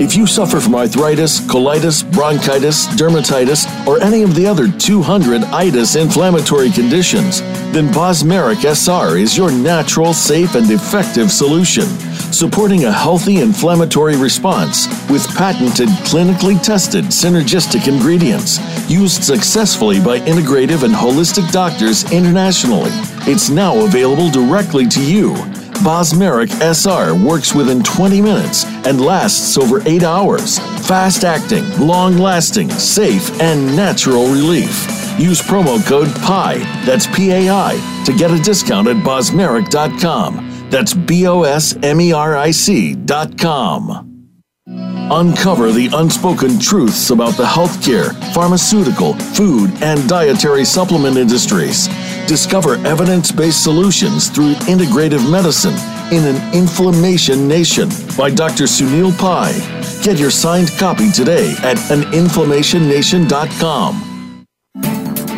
If you suffer from arthritis, colitis, bronchitis, dermatitis, or any of the other 200 itis inflammatory conditions, then Bosmeric SR is your natural, safe, and effective solution, supporting a healthy inflammatory response with patented, clinically tested synergistic ingredients used successfully by integrative and holistic doctors internationally. It's now available directly to you. Bosmeric SR works within 20 minutes and lasts over 8 hours. Fast acting, long lasting, safe, and natural relief. Use promo code PI, that's P A I, to get a discount at bosmeric.com. That's B O S M E R I C.com. Uncover the unspoken truths about the healthcare, pharmaceutical, food, and dietary supplement industries. Discover evidence based solutions through integrative medicine in an inflammation nation by Dr. Sunil Pai. Get your signed copy today at aninflammationnation.com.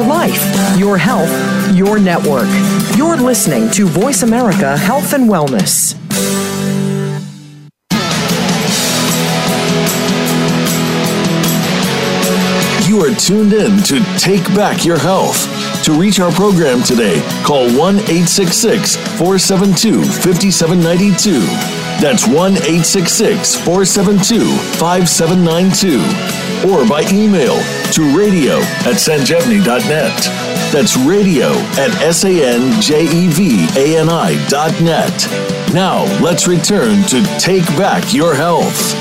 Your life, your health, your network. You're listening to Voice America Health and Wellness. You are tuned in to Take Back Your Health. To reach our program today, call 1 866 472 5792. That's 1 866 472 5792 or by email to radio at sanjevani.net. That's radio at S-A-N-J-E-V-A-N-I dot net. Now, let's return to Take Back Your Health.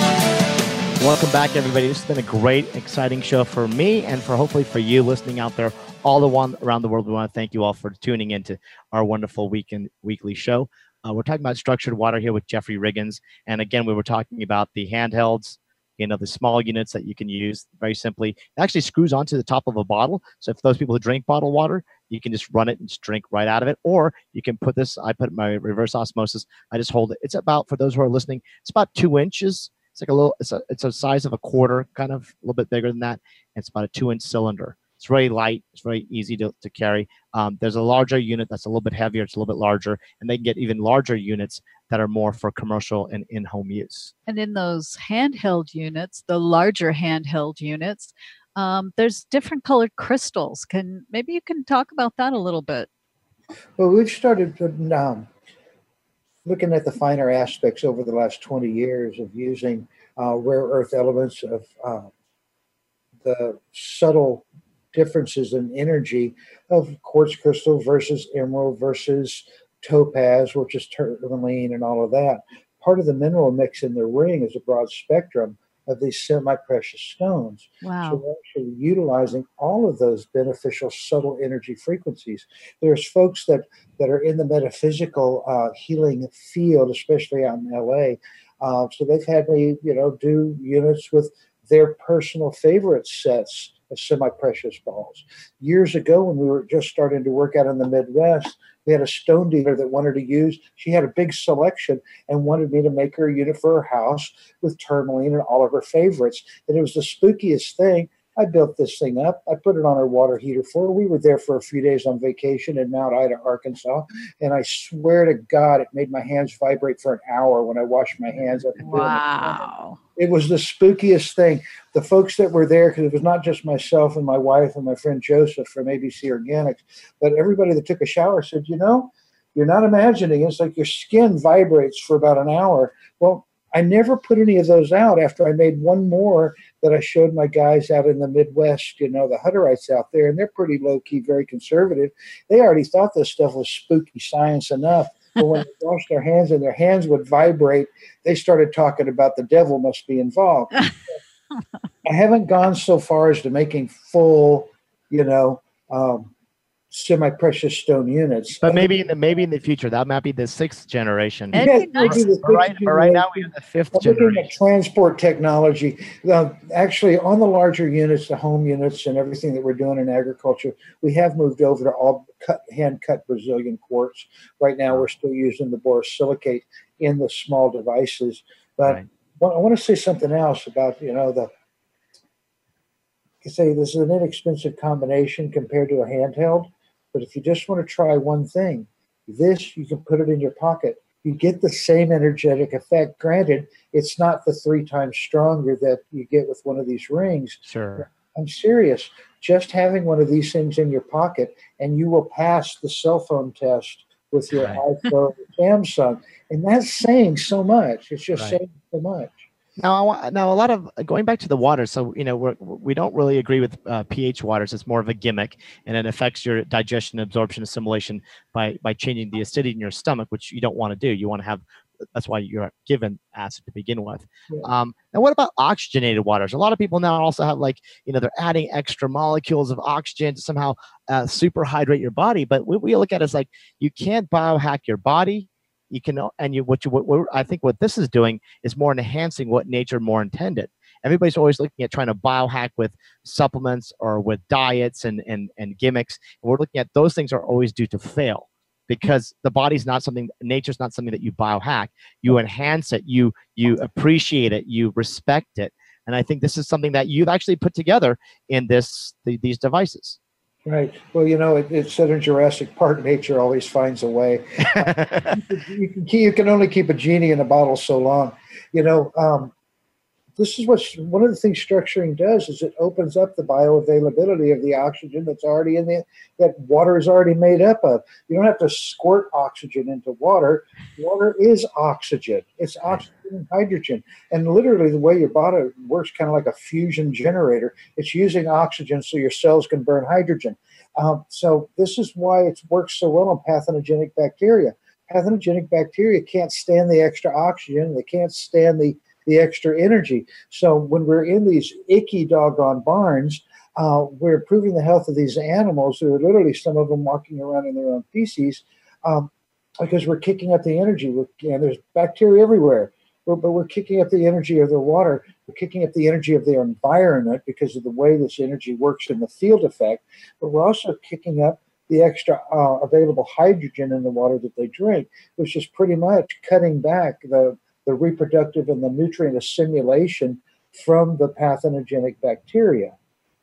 Welcome back, everybody. This has been a great, exciting show for me and for hopefully for you listening out there all the one around the world. We want to thank you all for tuning into our wonderful weekend weekly show. Uh, we're talking about structured water here with Jeffrey Riggins. And again, we were talking about the handhelds you know the small units that you can use very simply. It actually screws onto the top of a bottle. So for those people who drink bottled water you can just run it and just drink right out of it. Or you can put this i put my reverse osmosis i just hold it. It's about for those who are listening it's about two inches. It's like a little it's a it's a size of a quarter kind of a little bit bigger than that. And it's about a two inch cylinder it's very light. It's very easy to, to carry. Um, there's a larger unit that's a little bit heavier. It's a little bit larger, and they can get even larger units that are more for commercial and in-home use. And in those handheld units, the larger handheld units, um, there's different colored crystals. Can maybe you can talk about that a little bit? Well, we've started putting, um, looking at the finer aspects over the last 20 years of using uh, rare earth elements of uh, the subtle differences in energy of quartz crystal versus emerald versus topaz, which is tourmaline and all of that. Part of the mineral mix in the ring is a broad spectrum of these semi-precious stones. Wow. So we're actually utilizing all of those beneficial subtle energy frequencies. There's folks that that are in the metaphysical uh, healing field, especially out in LA. Uh, so they've had me, you know, do units with their personal favorite sets semi-precious balls. Years ago, when we were just starting to work out in the Midwest, we had a stone dealer that wanted to use. She had a big selection and wanted me to make her a unit for her house with tourmaline and all of her favorites. And it was the spookiest thing. I built this thing up. I put it on our water heater for We were there for a few days on vacation in Mount Ida, Arkansas. And I swear to God, it made my hands vibrate for an hour when I washed my hands. Wow. It was the spookiest thing. The folks that were there, because it was not just myself and my wife and my friend Joseph from ABC Organics, but everybody that took a shower said, you know, you're not imagining. It's like your skin vibrates for about an hour. Well, I never put any of those out after I made one more that I showed my guys out in the Midwest, you know, the Hutterites out there, and they're pretty low key, very conservative. They already thought this stuff was spooky science enough. But when they washed their hands and their hands would vibrate, they started talking about the devil must be involved. I haven't gone so far as to making full, you know, um, semi-precious stone units. But maybe in the maybe in the future that might be the sixth generation. Yeah, nice. but, right, but right now we have the 5th generation. transport technology. Uh, actually, on the larger units, the home units, and everything that we're doing in agriculture, we have moved over to all cut hand cut Brazilian quartz. Right now, we're still using the borosilicate in the small devices. But right. I want to say something else about you know the you say this is an inexpensive combination compared to a handheld. But if you just want to try one thing, this you can put it in your pocket. You get the same energetic effect. Granted, it's not the three times stronger that you get with one of these rings. Sure. I'm serious. Just having one of these things in your pocket, and you will pass the cell phone test with your right. iPhone, Samsung, and that's saying so much. It's just right. saying so much. Now, now a lot of going back to the water. So you know we're, we don't really agree with uh, pH waters. It's more of a gimmick, and it affects your digestion, absorption, assimilation by by changing the acidity in your stomach, which you don't want to do. You want to have that's why you're given acid to begin with. Yeah. Um, and what about oxygenated waters? A lot of people now also have like you know they're adding extra molecules of oxygen to somehow uh, super hydrate your body. But what we look at is like you can't biohack your body. You can and you what you what, what I think what this is doing is more enhancing what nature more intended. Everybody's always looking at trying to biohack with supplements or with diets and and and gimmicks. And we're looking at those things are always due to fail because the body's not something nature's not something that you biohack. You enhance it. You you appreciate it. You respect it. And i think this is something that you've actually put together in this the, these devices Right. Well, you know, it, it said in Jurassic Park, nature always finds a way. you, can, you can only keep a genie in a bottle so long. You know, um, this is what one of the things structuring does is it opens up the bioavailability of the oxygen that's already in the that water is already made up of you don't have to squirt oxygen into water water is oxygen it's oxygen and hydrogen and literally the way your body works kind of like a fusion generator it's using oxygen so your cells can burn hydrogen um, so this is why it works so well on pathogenic bacteria pathogenic bacteria can't stand the extra oxygen they can't stand the the extra energy. So when we're in these icky doggone barns, uh, we're improving the health of these animals who are literally some of them walking around in their own feces um, because we're kicking up the energy. We're, and there's bacteria everywhere, but, but we're kicking up the energy of the water. We're kicking up the energy of their environment because of the way this energy works in the field effect. But we're also kicking up the extra uh, available hydrogen in the water that they drink, which is pretty much cutting back the the reproductive and the nutrient assimilation from the pathogenic bacteria.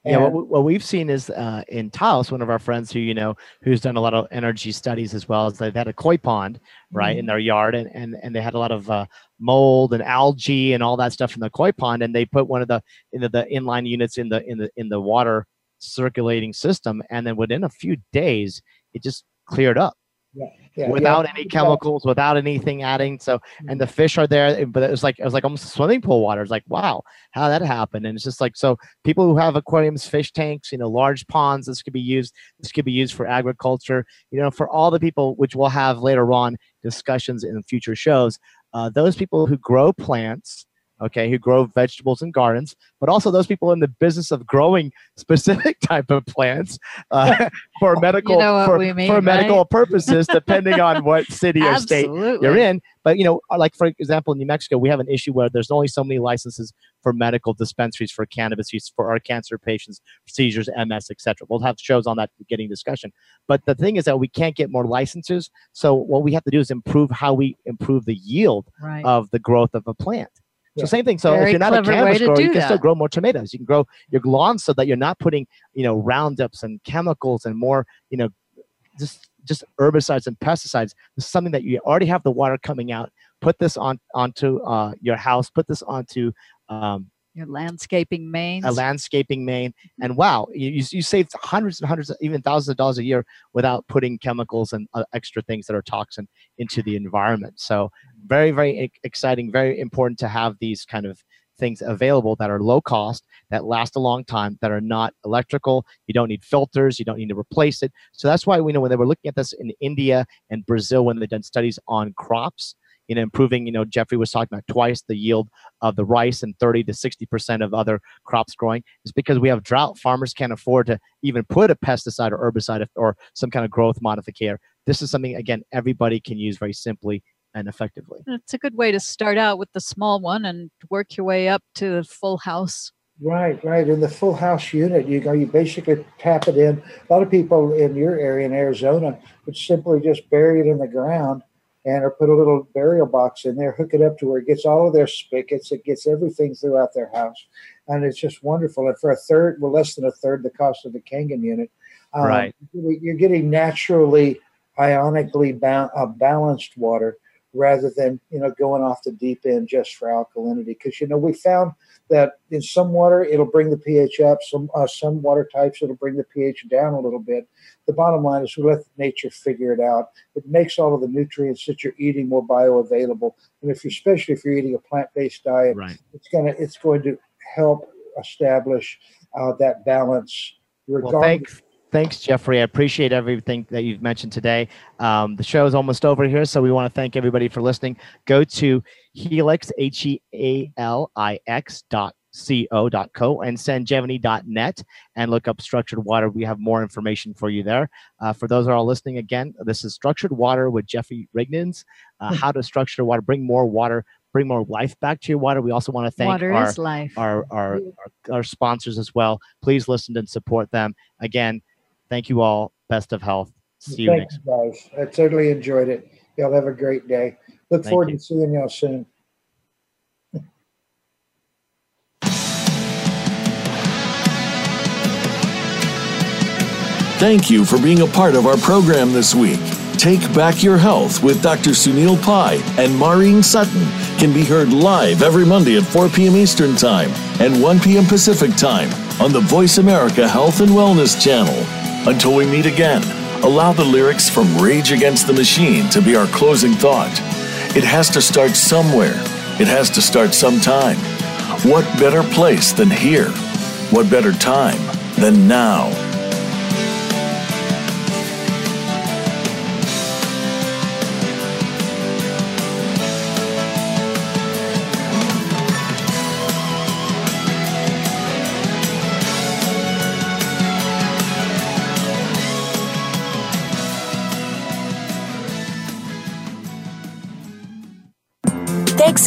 Yeah, what, what we've seen is uh, in Taos, one of our friends who you know who's done a lot of energy studies as well as they've had a koi pond right mm-hmm. in their yard, and, and and they had a lot of uh, mold and algae and all that stuff in the koi pond, and they put one of the in the, the inline units in the in the in the water circulating system, and then within a few days, it just cleared up yeah, yeah, without yeah. any chemicals, without anything adding. So, and the fish are there, but it was like it was like almost swimming pool water. It's like wow, how that happened? And it's just like so. People who have aquariums, fish tanks, you know, large ponds, this could be used. This could be used for agriculture. You know, for all the people which we'll have later on discussions in future shows. Uh, those people who grow plants okay, who grow vegetables and gardens, but also those people in the business of growing specific type of plants uh, for medical you know for, mean, for medical purposes, depending on what city or state you're in. But you know, uh, like for example, in New Mexico, we have an issue where there's only so many licenses for medical dispensaries for cannabis use for our cancer patients, seizures, MS, etc. We'll have shows on that getting discussion. But the thing is that we can't get more licenses. So what we have to do is improve how we improve the yield right. of the growth of a plant. So yeah. same thing. So Very if you're not a cannabis grower, you can that. still grow more tomatoes. You can grow your lawn so that you're not putting, you know, roundups and chemicals and more, you know, just just herbicides and pesticides. This is something that you already have the water coming out. Put this on onto uh, your house. Put this onto um, your landscaping main a landscaping main. And wow you, you save hundreds and hundreds even thousands of dollars a year without putting chemicals and uh, extra things that are toxin into the environment. So very very exciting very important to have these kind of things available that are low cost that last a long time that are not electrical. You don't need filters. You don't need to replace it. So that's why we know when they were looking at this in india and brazil when they've done studies on crops you know, improving, you know, Jeffrey was talking about twice the yield of the rice and 30 to 60% of other crops growing is because we have drought. Farmers can't afford to even put a pesticide or herbicide or some kind of growth modifier. This is something, again, everybody can use very simply and effectively. It's a good way to start out with the small one and work your way up to the full house. Right, right. In the full house unit, you go, you basically tap it in. A lot of people in your area in Arizona would simply just bury it in the ground and or put a little burial box in there, hook it up to where it gets all of their spigots, it gets everything throughout their house, and it's just wonderful. And for a third, well, less than a third the cost of the Kangen unit, um, right? You're getting naturally ionically ba- uh, balanced water rather than you know going off the deep end just for alkalinity. Because you know we found that in some water it'll bring the pH up, some uh, some water types it'll bring the pH down a little bit. The bottom line is we let nature figure it out. It makes all of the nutrients that you're eating more bioavailable, and if you're especially if you're eating a plant-based diet, right. it's gonna it's going to help establish uh, that balance. Well, Thanks, Jeffrey. I appreciate everything that you've mentioned today. Um, the show is almost over here, so we want to thank everybody for listening. Go to Healix, H E A L I X dot co.co and sanjevani.net and look up structured water. We have more information for you there. Uh, for those that are all listening again, this is structured water with Jeffrey Riggins. Uh, how to structure water, bring more water, bring more life back to your water. We also want to thank Water our, is life. our, our, our, our sponsors as well. Please listen and support them. Again, thank you all. Best of health. See you Thanks, next guys. I totally enjoyed it. Y'all have a great day. Look Thank forward you. to seeing y'all soon. Thank you for being a part of our program this week. Take Back Your Health with Dr. Sunil Pai and Maureen Sutton can be heard live every Monday at 4 p.m. Eastern Time and 1 p.m. Pacific Time on the Voice America Health and Wellness channel. Until we meet again, allow the lyrics from Rage Against the Machine to be our closing thought. It has to start somewhere. It has to start sometime. What better place than here? What better time than now?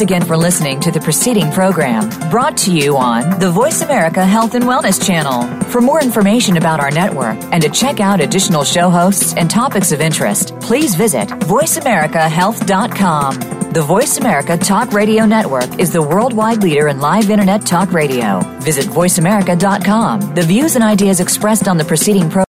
Thanks again for listening to the preceding program brought to you on the Voice America Health and Wellness channel. For more information about our network and to check out additional show hosts and topics of interest, please visit voiceamericahealth.com. The Voice America Talk Radio Network is the worldwide leader in live internet talk radio. Visit voiceamerica.com. The views and ideas expressed on the preceding program